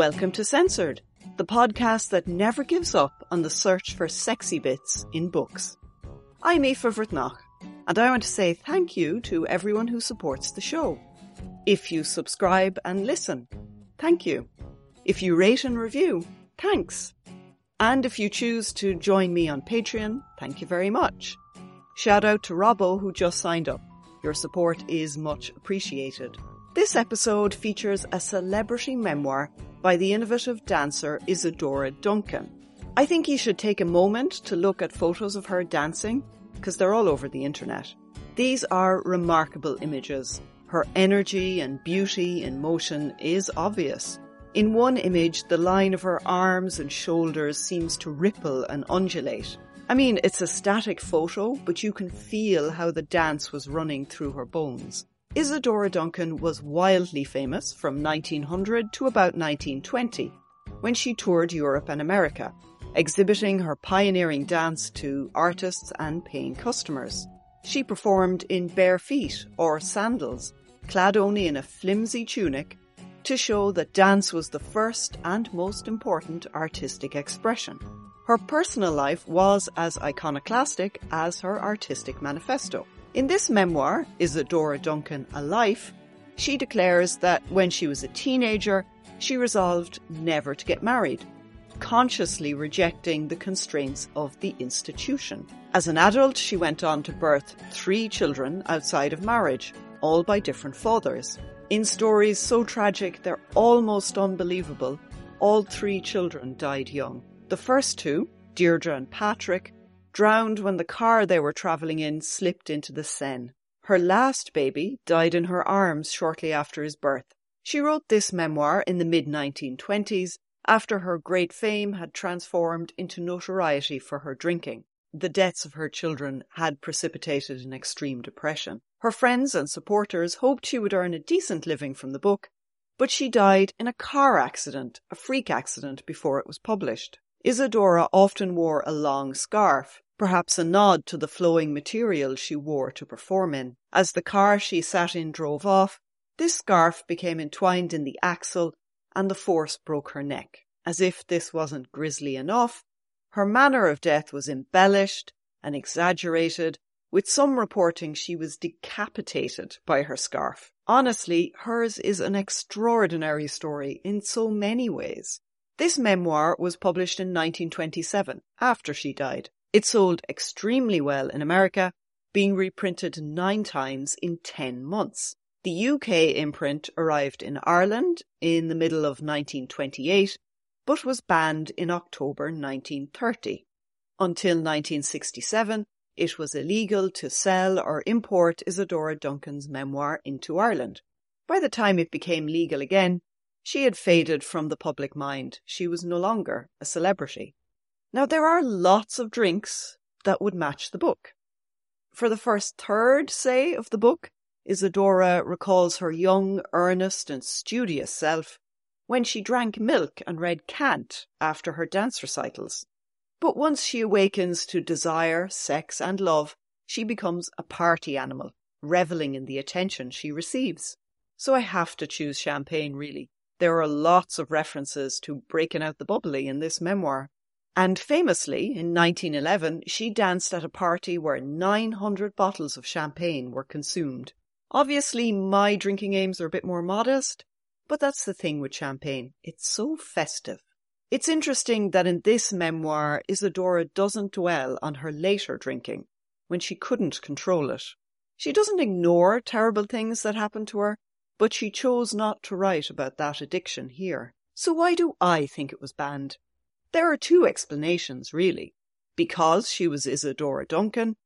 Welcome to Censored, the podcast that never gives up on the search for sexy bits in books. I'm Aoife Bhreathnach, and I want to say thank you to everyone who supports the show. If you subscribe and listen, thank you. If you rate and review, thanks. And if you choose to join me on Patreon, thank you very much. Shout out to Robbo who just signed up. Your support is much appreciated. This episode features a celebrity memoir by the innovative dancer Isadora Duncan. I think you should take a moment to look at photos of her dancing because they're all over the internet. These are remarkable images. Her energy and beauty in motion is obvious. In one image, the line of her arms and shoulders seems to ripple and undulate. I mean, it's a static photo, but you can feel how the dance was running through her bones. Isadora Duncan was wildly famous from 1900 to about 1920, when she toured Europe and America, exhibiting her pioneering dance to artists and paying customers. She performed in bare feet or sandals, clad only in a flimsy tunic, to show that dance was the first and most important artistic expression. Her personal life was as iconoclastic as her artistic manifesto. In this memoir, Isadora Duncan A Life, she declares that when she was a teenager, she resolved never to get married, consciously rejecting the constraints of the institution. As an adult, she went on to birth three children outside of marriage, all by different fathers. In stories so tragic they're almost unbelievable, all three children died young. The first two, Deirdre and Patrick, drowned when the car they were travelling in slipped into the Seine. Her last baby died in her arms shortly after his birth. She wrote this memoir in the mid 1920s after her great fame had transformed into notoriety for her drinking. The deaths of her children had precipitated an extreme depression. Her friends and supporters hoped she would earn a decent living from the book, but she died in a car accident, a freak accident, before it was published. Isadora often wore a long scarf, perhaps a nod to the flowing material she wore to perform in. As the car she sat in drove off, this scarf became entwined in the axle and the force broke her neck. As if this wasn't grisly enough, her manner of death was embellished and exaggerated, with some reporting she was decapitated by her scarf. Honestly, hers is an extraordinary story in so many ways. This memoir was published in 1927, after she died. It sold extremely well in America, being reprinted nine times in 10 months. The UK imprint arrived in Ireland in the middle of 1928, but was banned in October 1930. Until 1967, it was illegal to sell or import Isadora Duncan's memoir into Ireland. By the time it became legal again, she had faded from the public mind. She was no longer a celebrity. Now, there are lots of drinks that would match the book. For the first third, say, of the book, Isadora recalls her young, earnest, and studious self when she drank milk and read Kant after her dance recitals. But once she awakens to desire, sex, and love, she becomes a party animal, reveling in the attention she receives. So I have to choose champagne, really. There are lots of references to breaking out the bubbly in this memoir. And famously, in 1911, she danced at a party where 900 bottles of champagne were consumed. Obviously, my drinking aims are a bit more modest, but that's the thing with champagne. It's so festive. It's interesting that in this memoir, Isadora doesn't dwell on her later drinking, when she couldn't control it. She doesn't ignore terrible things that happened to her, but she chose not to write about that addiction here. So why do I think it was banned? There are two explanations, really. Because she was Isadora Duncan,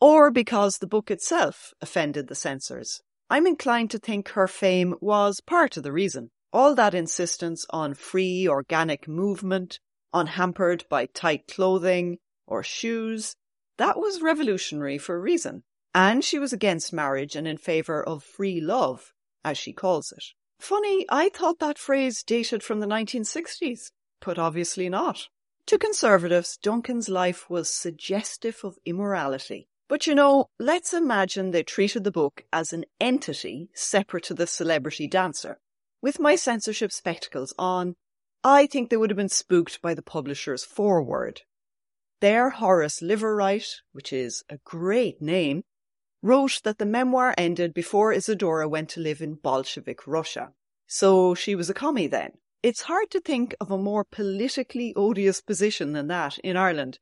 or because the book itself offended the censors. I'm inclined to think her fame was part of the reason. All that insistence on free organic movement, unhampered by tight clothing or shoes, that was revolutionary for a reason. And she was against marriage and in favour of free love, as she calls it. Funny, I thought that phrase dated from the 1960s, but obviously not. To conservatives, Duncan's life was suggestive of immorality. But you know, let's imagine they treated the book as an entity separate to the celebrity dancer. With my censorship spectacles on, I think they would have been spooked by the publisher's foreword. There, Horace Liveright, which is a great name, wrote that the memoir ended before Isadora went to live in Bolshevik Russia. So she was a commie then. It's hard to think of a more politically odious position than that in Ireland,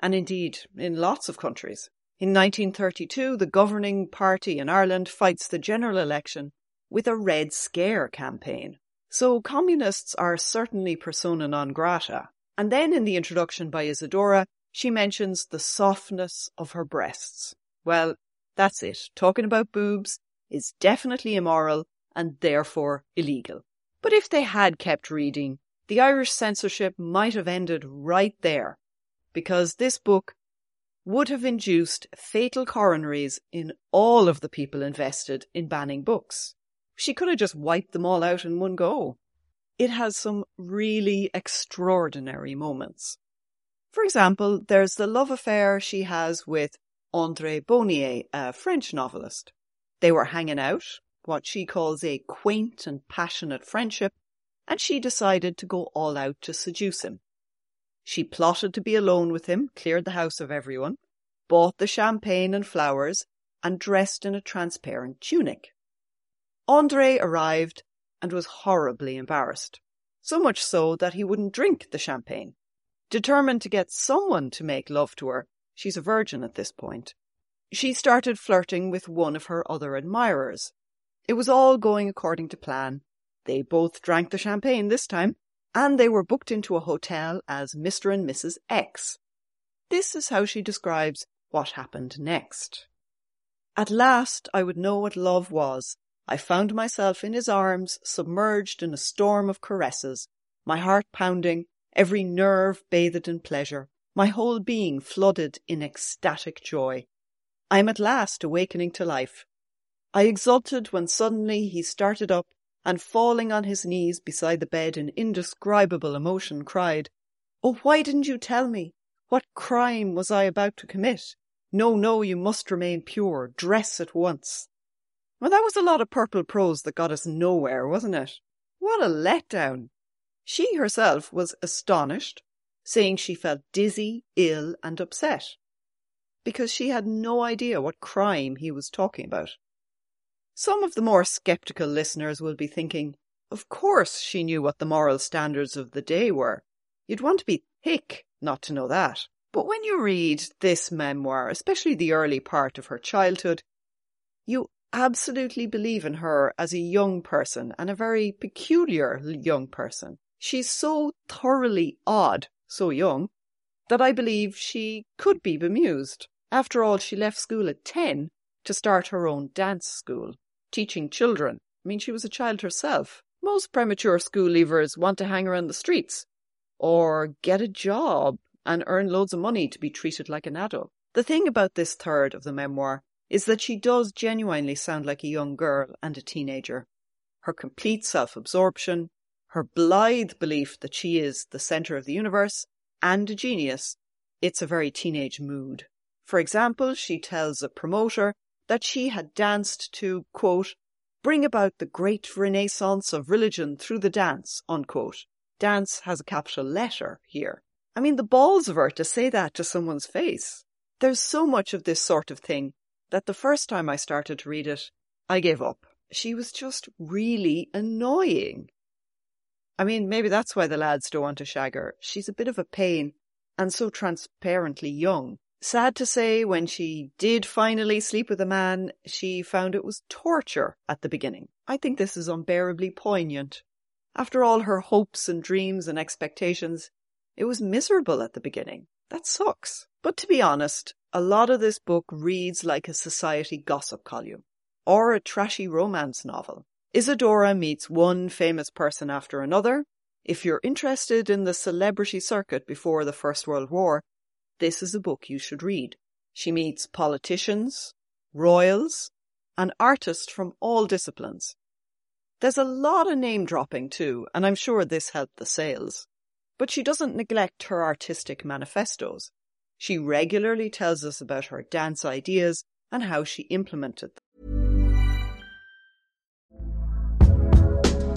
and indeed in lots of countries. In 1932, the governing party in Ireland fights the general election with a Red Scare campaign. So communists are certainly persona non grata. And then in the introduction by Isadora, she mentions the softness of her breasts. Well, that's it. Talking about boobs is definitely immoral and therefore illegal. But if they had kept reading, the Irish censorship might have ended right there, because this book would have induced fatal coronaries in all of the people invested in banning books. She could have just wiped them all out in one go. It has some really extraordinary moments. For example, there's the love affair she has with André Beaunier, a French novelist. They were hanging out, what she calls a quaint and passionate friendship, and she decided to go all out to seduce him. She plotted to be alone with him, cleared the house of everyone, bought the champagne and flowers, and dressed in a transparent tunic. Andre arrived and was horribly embarrassed, so much so that he wouldn't drink the champagne. Determined to get someone to make love to her, she's a virgin at this point, she started flirting with one of her other admirers. It was all going according to plan. They both drank the champagne this time, and they were booked into a hotel as Mr. and Mrs. X. This is how she describes what happened next. At last I would know what love was, I found myself in his arms, submerged in a storm of caresses, my heart pounding, every nerve bathed in pleasure, my whole being flooded in ecstatic joy. I am at last awakening to life. I exulted when suddenly he started up and falling on his knees beside the bed in indescribable emotion cried, Oh, why didn't you tell me? What crime was I about to commit? No, no, you must remain pure. Dress at once. Well, that was a lot of purple prose that got us nowhere, wasn't it? What a letdown. She herself was astonished, saying she felt dizzy, ill, and upset, because she had no idea what crime he was talking about. Some of the more sceptical listeners will be thinking, of course she knew what the moral standards of the day were. You'd want to be thick not to know that. But when you read this memoir, especially the early part of her childhood, you absolutely believe in her as a young person and a very peculiar young person. She's so thoroughly odd, so young, that I believe she could be bemused. After all, she left school at 10 to start her own dance school, teaching children. I mean, she was a child herself. Most premature school leavers want to hang around the streets or get a job and earn loads of money to be treated like an adult. The thing about this third of the memoir is that she does genuinely sound like a young girl and a teenager. Her complete self absorption, her blithe belief that she is the centre of the universe and a genius, it's a very teenage mood. For example, she tells a promoter that she had danced to, quote, bring about the great renaissance of religion through the dance, unquote. Dance has a capital letter here. I mean, the balls of her to say that to someone's face. There's so much of this sort of thing that the first time I started to read it, I gave up. She was just really annoying. I mean, maybe that's why the lads don't want to shag her. She's a bit of a pain and so transparently young. Sad to say, when she did finally sleep with a man, she found it was torture at the beginning. I think this is unbearably poignant. After all her hopes and dreams and expectations, it was miserable at the beginning. That sucks. But to be honest, a lot of this book reads like a society gossip column or a trashy romance novel. Isadora meets one famous person after another. If you're interested in the celebrity circuit before the First World War, this is a book you should read. She meets politicians, royals, and artists from all disciplines. There's a lot of name dropping too, and I'm sure this helped the sales. But she doesn't neglect her artistic manifestos. She regularly tells us about her dance ideas and how she implemented them.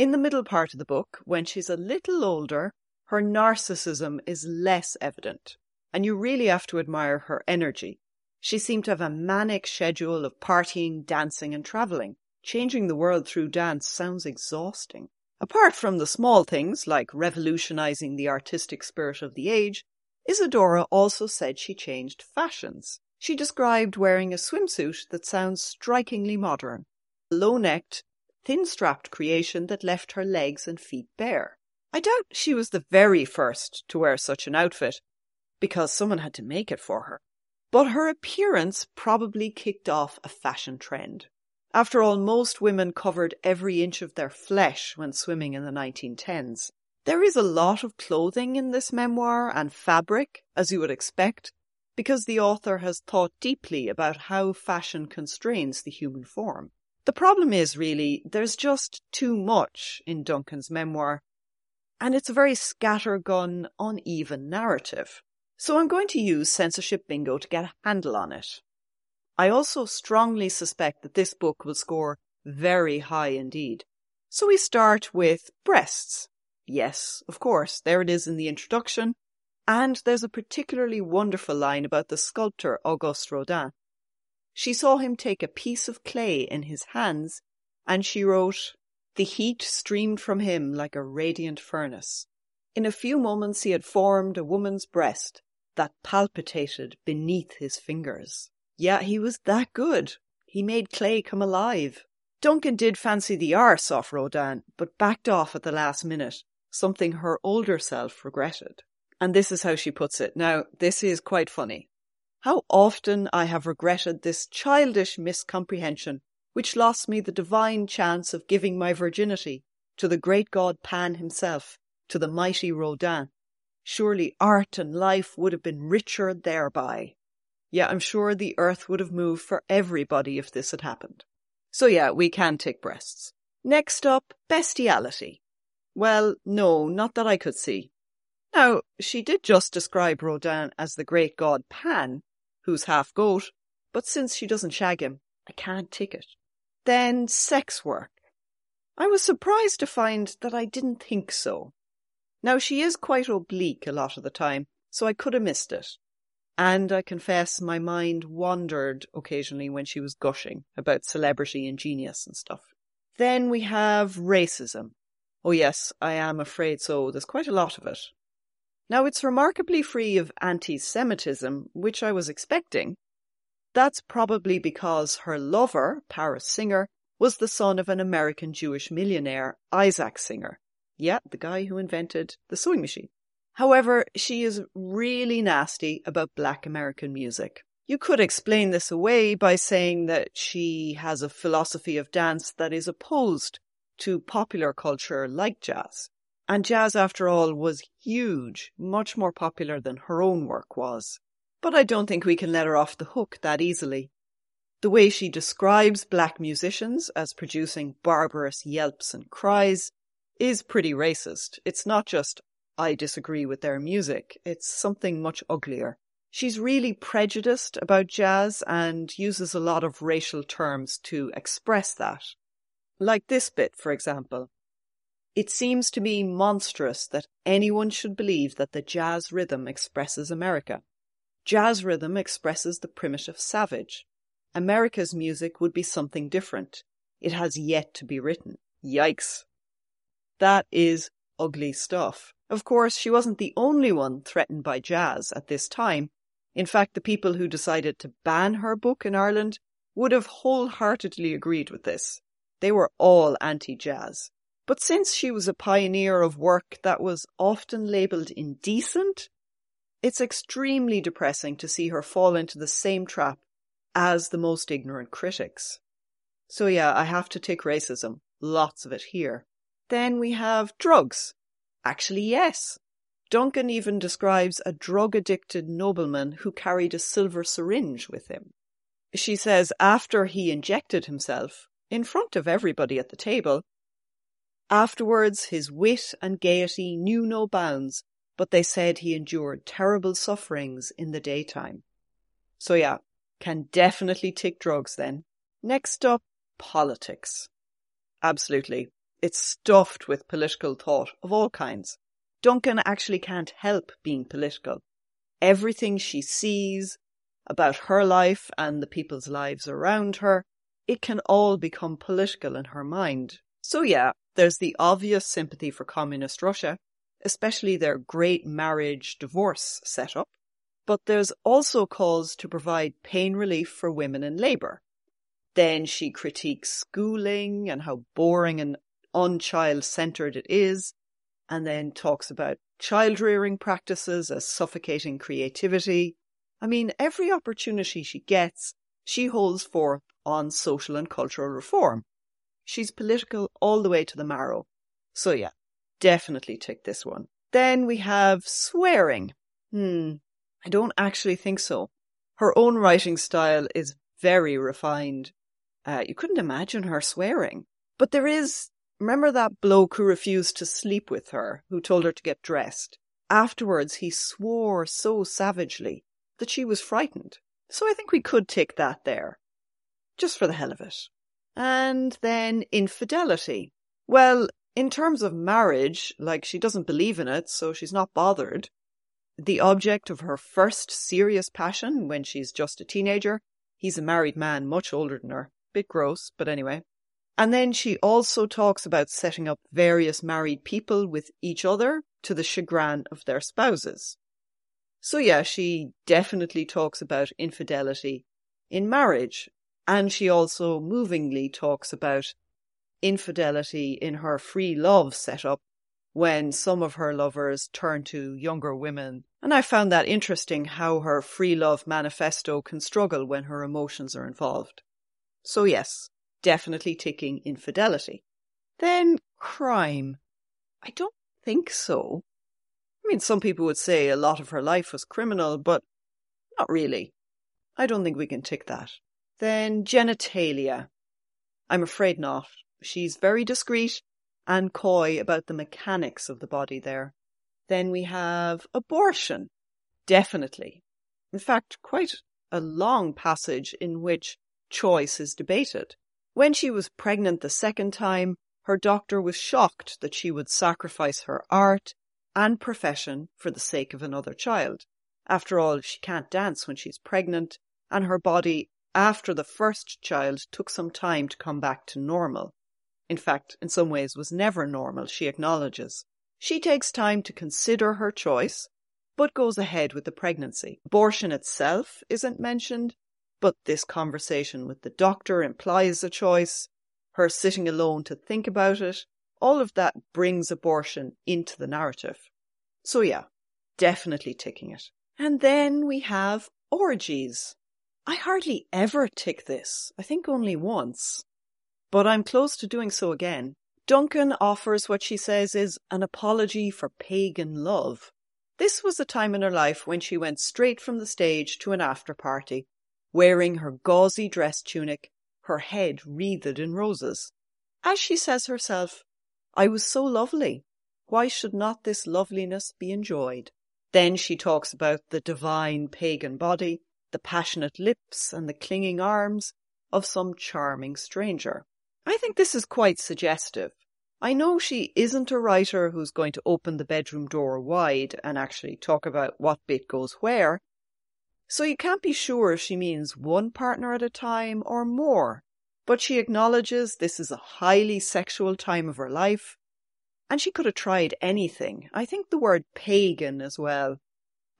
In the middle part of the book, when she's a little older, her narcissism is less evident, and you really have to admire her energy. She seemed to have a manic schedule of partying, dancing, and travelling. Changing the world through dance sounds exhausting. Apart from the small things like revolutionizing the artistic spirit of the age, Isadora also said she changed fashions. She described wearing a swimsuit that sounds strikingly modern, low necked, thin strapped creation that left her legs and feet bare. I doubt she was the very first to wear such an outfit, because someone had to make it for her. But her appearance probably kicked off a fashion trend. After all, most women covered every inch of their flesh when swimming in the 1910s. There is a lot of clothing in this memoir and fabric, as you would expect, because the author has thought deeply about how fashion constrains the human form. The problem is really there's just too much in Duncan's memoir, and it's a very scattergun, uneven narrative. So I'm going to use censorship bingo to get a handle on it. I also strongly suspect that this book will score very high indeed. So we start with breasts. Yes, of course, there it is in the introduction. And there's a particularly wonderful line about the sculptor Auguste Rodin. She saw him take a piece of clay in his hands, and she wrote, The heat streamed from him like a radiant furnace. In a few moments he had formed a woman's breast that palpitated beneath his fingers. Yeah, he was that good. He made clay come alive. Duncan did fancy the arse off Rodin, but backed off at the last minute, something her older self regretted. And this is how she puts it. Now, this is quite funny. How often I have regretted this childish miscomprehension which lost me the divine chance of giving my virginity to the great god Pan himself, to the mighty Rodin. Surely art and life would have been richer thereby. Yeah, I'm sure the earth would have moved for everybody if this had happened. So yeah, we can take breasts. Next up, bestiality. Well, no, not that I could see. Now, she did just describe Rodin as the great god Pan, who's half goat, but since she doesn't shag him, I can't take it. Then sex work. I was surprised to find that I didn't think so. Now, she is quite oblique a lot of the time, so I could have missed it. And I confess my mind wandered occasionally when she was gushing about celebrity and genius and stuff. Then we have racism. Oh yes, I am afraid so. There's quite a lot of it. Now it's remarkably free of anti-Semitism, which I was expecting. That's probably because her lover, Paris Singer, was the son of an American Jewish millionaire, Isaac Singer. Yeah, the guy who invented the sewing machine. However, she is really nasty about black American music. You could explain this away by saying that she has a philosophy of dance that is opposed to popular culture like jazz. And jazz, after all, was huge, much more popular than her own work was. But I don't think we can let her off the hook that easily. The way she describes black musicians as producing barbarous yelps and cries is pretty racist. It's not just, I disagree with their music, it's something much uglier. She's really prejudiced about jazz and uses a lot of racial terms to express that. Like this bit, for example. It seems to me monstrous that anyone should believe that the jazz rhythm expresses America. Jazz rhythm expresses the primitive savage. America's music would be something different. It has yet to be written. Yikes. That is ugly stuff. Of course, she wasn't the only one threatened by jazz at this time. In fact, the people who decided to ban her book in Ireland would have wholeheartedly agreed with this. They were all anti-jazz. But since she was a pioneer of work that was often labelled indecent, it's extremely depressing to see her fall into the same trap as the most ignorant critics. So yeah, I have to take racism. Lots of it here. Then we have drugs. Actually, yes. Duncan even describes a drug addicted nobleman who carried a silver syringe with him. She says after he injected himself, in front of everybody at the table, afterwards his wit and gaiety knew no bounds, but they said he endured terrible sufferings in the daytime. So yeah, can definitely take drugs then. Next up, politics. Absolutely. It's stuffed with political thought of all kinds. Duncan actually can't help being political. Everything she sees about her life and the people's lives around her, it can all become political in her mind. So yeah, there's the obvious sympathy for communist Russia, especially their great marriage divorce setup, but there's also calls to provide pain relief for women in labour. Then she critiques schooling and how boring and unchild centred it is, and then talks about child rearing practices as suffocating creativity. I mean, every opportunity she gets, she holds forth on social and cultural reform. She's political all the way to the marrow. So yeah, definitely tick this one. Then we have swearing. Hmm, I don't actually think so. Her own writing style is very refined. Uh, you couldn't imagine her swearing. But there is Remember that bloke who refused to sleep with her, who told her to get dressed? Afterwards, he swore so savagely that she was frightened. So I think we could take that there. Just for the hell of it. And then infidelity. Well, in terms of marriage, like she doesn't believe in it, so she's not bothered. The object of her first serious passion when she's just a teenager, he's a married man much older than her. Bit gross, but anyway. And then she also talks about setting up various married people with each other to the chagrin of their spouses. So yeah, she definitely talks about infidelity in marriage. And she also movingly talks about infidelity in her free love setup when some of her lovers turn to younger women. And I found that interesting how her free love manifesto can struggle when her emotions are involved. So yes, definitely ticking infidelity. Then crime. I don't think so. I mean, some people would say a lot of her life was criminal, but not really. I don't think we can tick that. Then genitalia. I'm afraid not. She's very discreet and coy about the mechanics of the body there. Then we have abortion. Definitely. In fact, quite a long passage in which choice is debated. When she was pregnant the second time, her doctor was shocked that she would sacrifice her art and profession for the sake of another child. After all, she can't dance when she's pregnant, and her body after the first child took some time to come back to normal. In fact, in some ways was never normal, she acknowledges. She takes time to consider her choice, but goes ahead with the pregnancy. Abortion itself isn't mentioned, but this conversation with the doctor implies a choice, her sitting alone to think about it, all of that brings abortion into the narrative. So yeah, definitely ticking it. And then we have orgies. I hardly ever tick this. I think only once. But I'm close to doing so again. Duncan offers what she says is an apology for pagan love. This was a time in her life when she went straight from the stage to an after party, wearing her gauzy dress tunic, her head wreathed in roses. As she says herself, I was so lovely. Why should not this loveliness be enjoyed? Then she talks about the divine pagan body, the passionate lips and the clinging arms of some charming stranger. I think this is quite suggestive. I know she isn't a writer who's going to open the bedroom door wide and actually talk about what bit goes where, so you can't be sure if she means one partner at a time or more. But she acknowledges this is a highly sexual time of her life, and she could have tried anything. I think the word pagan as well.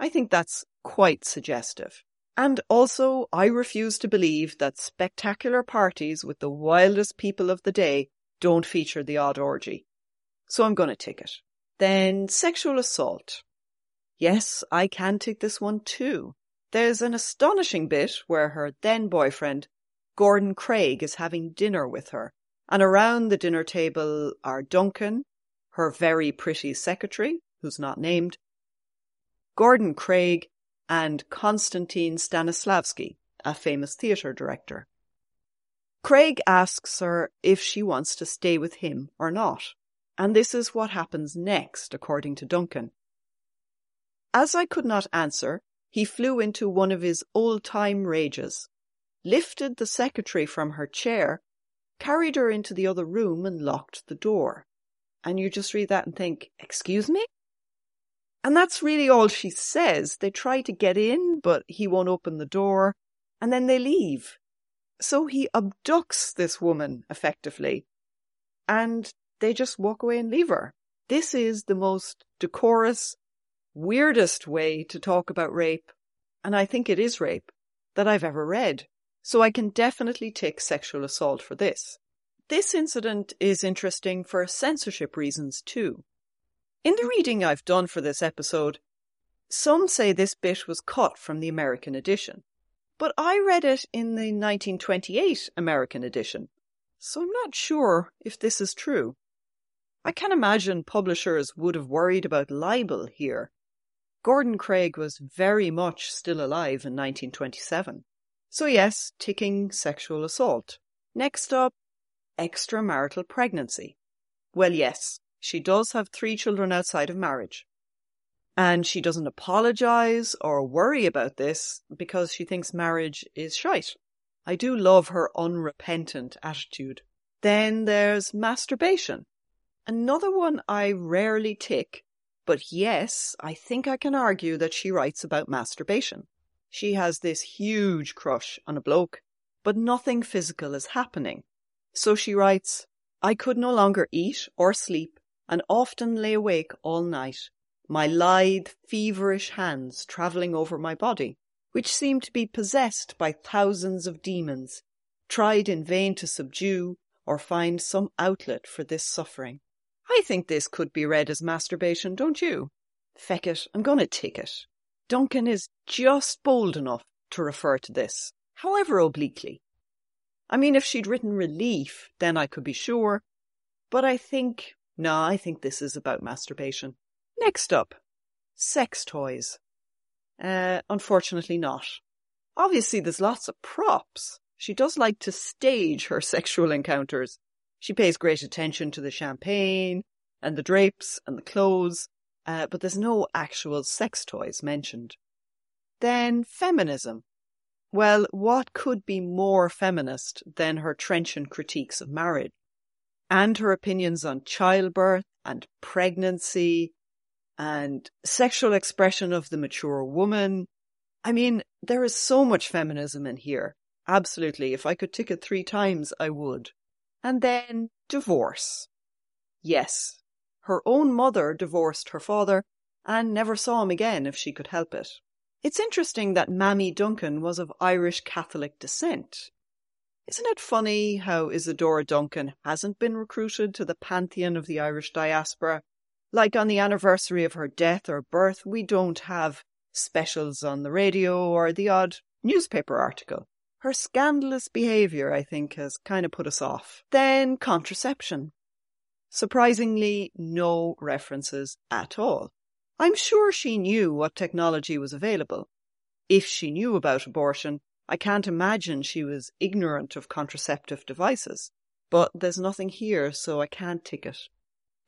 I think that's quite suggestive. And also, I refuse to believe that spectacular parties with the wildest people of the day don't feature the odd orgy. So I'm going to tick it. Then sexual assault. Yes, I can tick this one too. There's an astonishing bit where her then boyfriend, Gordon Craig, is having dinner with her. And around the dinner table are Duncan, her very pretty secretary, who's not named, Gordon Craig, and Konstantin Stanislavski, a famous theatre director. Craig asks her if she wants to stay with him or not, and this is what happens next, according to Duncan. As I could not answer, he flew into one of his old time rages, lifted the secretary from her chair, carried her into the other room, and locked the door. And you just read that and think, Excuse me? And that's really all she says. They try to get in, but he won't open the door, and then they leave. So he abducts this woman, effectively, and they just walk away and leave her. This is the most decorous, weirdest way to talk about rape, and I think it is rape, that I've ever read. So I can definitely take sexual assault for this. This incident is interesting for censorship reasons too. In the reading I've done for this episode, some say this bit was cut from the American edition, but I read it in the 1928 American edition, so I'm not sure if this is true. I can imagine publishers would have worried about libel here. Gordon Craig was very much still alive in 1927. So yes, ticking sexual assault. Next up, extramarital pregnancy. Well, yes, she does have three children outside of marriage. And she doesn't apologize or worry about this because she thinks marriage is shite. I do love her unrepentant attitude. Then there's masturbation. Another one I rarely tick, but yes, I think I can argue that she writes about masturbation. She has this huge crush on a bloke, but nothing physical is happening. So she writes, I could no longer eat or sleep and often lay awake all night, my lithe, feverish hands travelling over my body, which seemed to be possessed by thousands of demons, tried in vain to subdue or find some outlet for this suffering. I think this could be read as masturbation, don't you? Feck it, I'm going to take it. Duncan is just bold enough to refer to this, however obliquely. I mean, if she'd written relief, then I could be sure, But I think, no, I think this is about masturbation. Next up, sex toys. Uh, unfortunately not. Obviously there's lots of props. She does like to stage her sexual encounters. She pays great attention to the champagne and the drapes and the clothes, uh, but there's no actual sex toys mentioned. Then feminism. Well, what could be more feminist than her trenchant critiques of marriage? And her opinions on childbirth and pregnancy and sexual expression of the mature woman. I mean, there is so much feminism in here. Absolutely. If I could tick it three times, I would. And then divorce. Yes, her own mother divorced her father and never saw him again if she could help it. It's interesting that Mammy Duncan was of Irish Catholic descent. Isn't it funny how Isadora Duncan hasn't been recruited to the pantheon of the Irish diaspora? Like on the anniversary of her death or birth, we don't have specials on the radio or the odd newspaper article. Her scandalous behaviour, I think, has kind of put us off. Then contraception. Surprisingly, no references at all. I'm sure she knew what technology was available. If she knew about abortion, I can't imagine she was ignorant of contraceptive devices. But there's nothing here, so I can't tick it.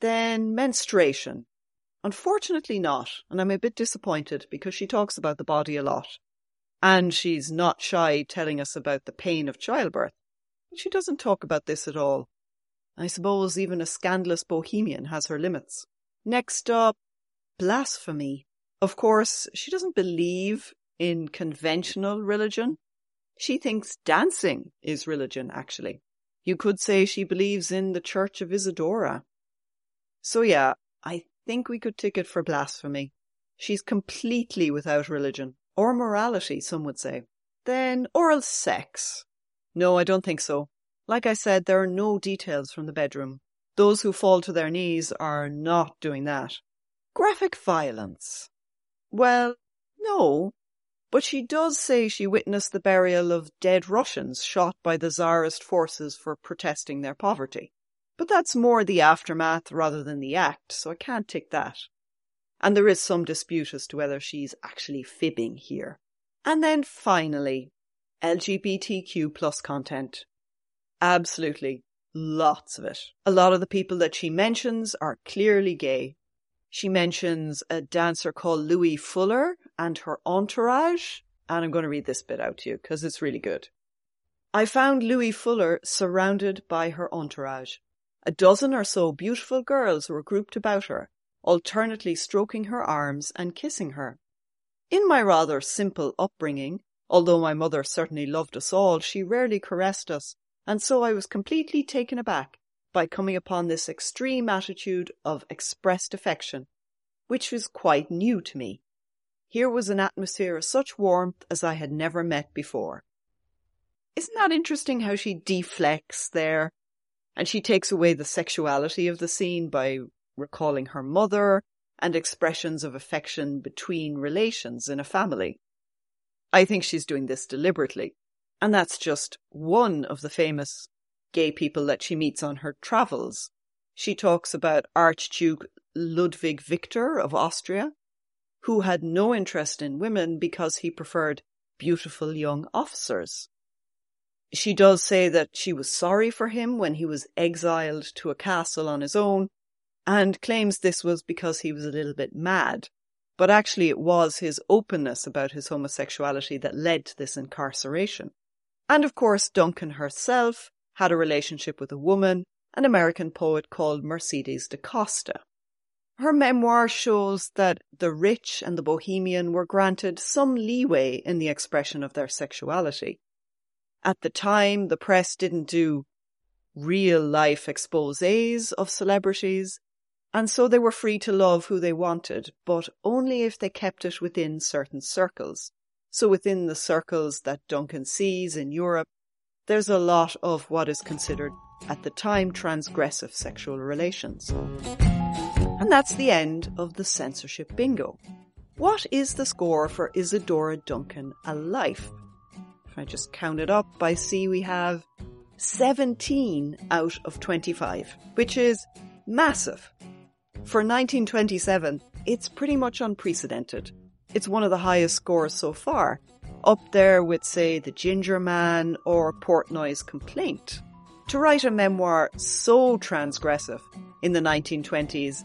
Then menstruation. Unfortunately not, and I'm a bit disappointed because she talks about the body a lot. And she's not shy telling us about the pain of childbirth. She doesn't talk about this at all. I suppose even a scandalous bohemian has her limits. Next up, blasphemy. Of course, she doesn't believe in conventional religion. She thinks dancing is religion, actually. You could say she believes in the Church of Isadora. So yeah, I think we could tick it for blasphemy. She's completely without religion. Or morality, some would say. Then oral sex. No, I don't think so. Like I said, there are no details from the bedroom. Those who fall to their knees are not doing that. Graphic violence. Well, no. But she does say she witnessed the burial of dead Russians shot by the Tsarist forces for protesting their poverty. But that's more the aftermath rather than the act, so I can't take that. And there is some dispute as to whether she's actually fibbing here. And then finally, LGBTQ plus content. Absolutely. Lots of it. A lot of the people that she mentions are clearly gay, she mentions a dancer called Loie Fuller and her entourage. And I'm going to read this bit out to you because it's really good. I found Loie Fuller surrounded by her entourage. A dozen or so beautiful girls were grouped about her, alternately stroking her arms and kissing her. In my rather simple upbringing, although my mother certainly loved us all, she rarely caressed us, and so I was completely taken aback by coming upon this extreme attitude of expressed affection, which was quite new to me. Here was an atmosphere of such warmth as I had never met before. Isn't that interesting how she deflects there? And she takes away the sexuality of the scene by recalling her mother and expressions of affection between relations in a family. I think she's doing this deliberately. And that's just one of the famous gay people that she meets on her travels. She talks about Archduke Ludwig Victor of Austria, who had no interest in women because he preferred beautiful young officers. She does say that she was sorry for him when he was exiled to a castle on his own and claims this was because he was a little bit mad. But actually, it was his openness about his homosexuality that led to this incarceration. And of course, Duncan herself had a relationship with a woman, an American poet called Mercedes de Acosta. Her memoir shows that the rich and the bohemian were granted some leeway in the expression of their sexuality. At the time, the press didn't do real life exposes of celebrities, and so they were free to love who they wanted, but only if they kept it within certain circles. So within the circles that Duncan sees in Europe, there's a lot of what is considered at the time transgressive sexual relations. And that's the end of the censorship bingo. What is the score for Isadora Duncan A Life? If I just count it up, I see we have 17 out of 25, which is massive. For 1927, it's pretty much unprecedented. It's one of the highest scores so far, up there with, say, The Ginger Man or Portnoy's Complaint. To write a memoir so transgressive in the 1920s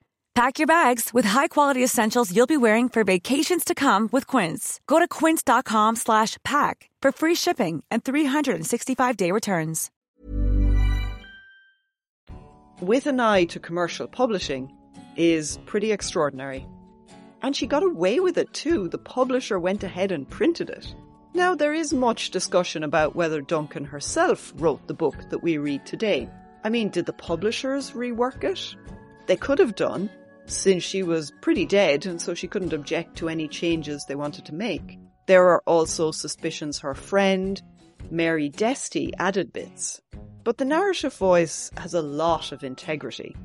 Pack your bags with high-quality essentials you'll be wearing for vacations to come with Quince. Go to quince.com slash pack for free shipping and 365-day returns. with an eye to commercial publishing is pretty extraordinary. And she got away with it too. The publisher went ahead and printed it. Now, there is much discussion about whether Duncan herself wrote the book that we read today. I mean, did the publishers rework it? They could have done, since she was pretty dead and so she couldn't object to any changes they wanted to make. There are also suspicions her friend, Mary Desti, added bits. But the narrative voice has a lot of integrity.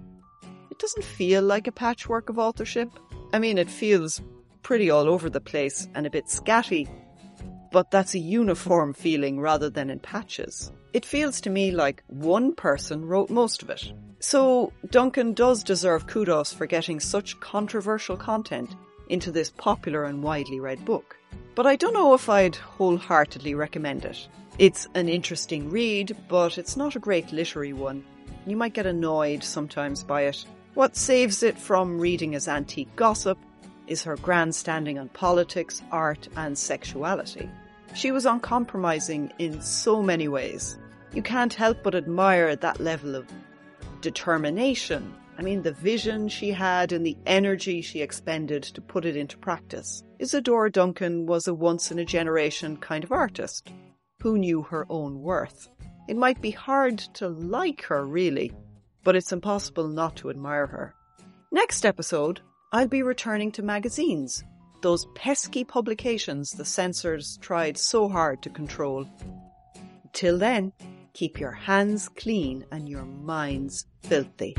It doesn't feel like a patchwork of authorship. I mean, it feels pretty all over the place and a bit scatty, but that's a uniform feeling rather than in patches. It feels to me like one person wrote most of it. So Duncan does deserve kudos for getting such controversial content into this popular and widely read book. But I don't know if I'd wholeheartedly recommend it. It's an interesting read, but it's not a great literary one. You might get annoyed sometimes by it. What saves it from reading as antique gossip is her grandstanding on politics, art, and sexuality. She was uncompromising in so many ways. You can't help but admire that level of determination. I mean, the vision she had and the energy she expended to put it into practice. Isadora Duncan was a once in a generation kind of artist who knew her own worth. It might be hard to like her, really, but it's impossible not to admire her. Next episode, I'll be returning to magazines, those pesky publications the censors tried so hard to control. Till then, keep your hands clean and your minds filthy.